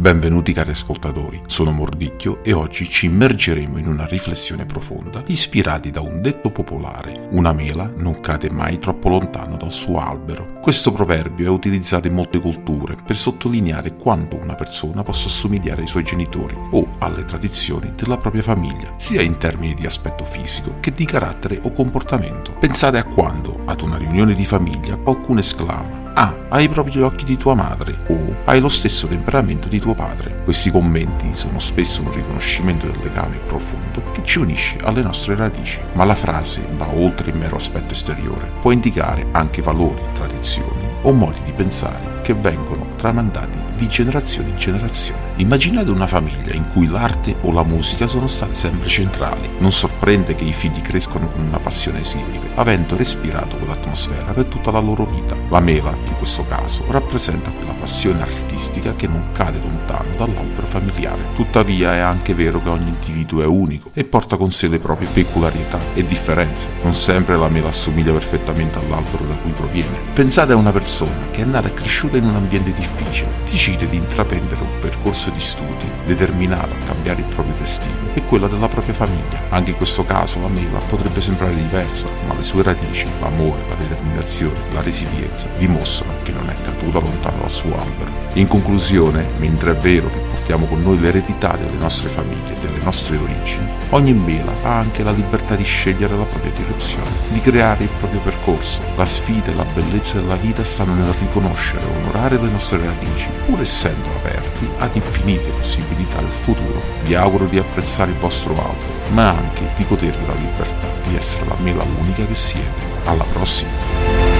Benvenuti cari ascoltatori, sono Mordicchio e oggi ci immergeremo in una riflessione profonda ispirati da un detto popolare, una mela non cade mai troppo lontano dal suo albero. Questo proverbio è utilizzato in molte culture per sottolineare quanto una persona possa assomigliare ai suoi genitori o alle tradizioni della propria famiglia, sia in termini di aspetto fisico che di carattere o comportamento. Pensate a quando, ad una riunione di famiglia, qualcuno esclama Ah, hai proprio gli occhi di tua madre o hai lo stesso temperamento di tuo padre. Questi commenti sono spesso un riconoscimento del legame profondo che ci unisce alle nostre radici, ma la frase va oltre il mero aspetto esteriore, può indicare anche valori, tradizioni o modi di pensare che vengono tramandati di generazione in generazione. Immaginate una famiglia in cui l'arte o la musica sono state sempre centrali. Non sorprende che i figli crescano con una passione simile, avendo respirato quell'atmosfera per tutta la loro vita. La mela, in questo caso, rappresenta quella passione artistica che non cade lontano dall'albero familiare. Tuttavia è anche vero che ogni individuo è unico e porta con sé le proprie peculiarità e differenze. Non sempre la mela assomiglia perfettamente all'albero da cui proviene. Pensate a una persona che è nata e cresciuta in un ambiente difficile, decide di intraprendere un percorso di studi determinato a cambiare il proprio destino e quello della propria famiglia. Anche in questo caso la mela potrebbe sembrare diversa, ma le sue radici, l'amore, la determinazione, la resilienza dimostrano che non è caduta lontano dal suo albero. In conclusione, mentre è vero che portiamo con noi l'eredità delle nostre famiglie e delle nostre origini, ogni mela ha anche la libertà di scegliere la propria direzione, di creare il proprio percorso. La sfida e la bellezza della vita stanno nel riconoscere e onorare le nostre radici, pur essendo aperti ad infinite possibilità del futuro. Vi auguro di apprezzare il vostro albero, ma anche di godervi la libertà di essere la mela unica che siete. Alla prossima!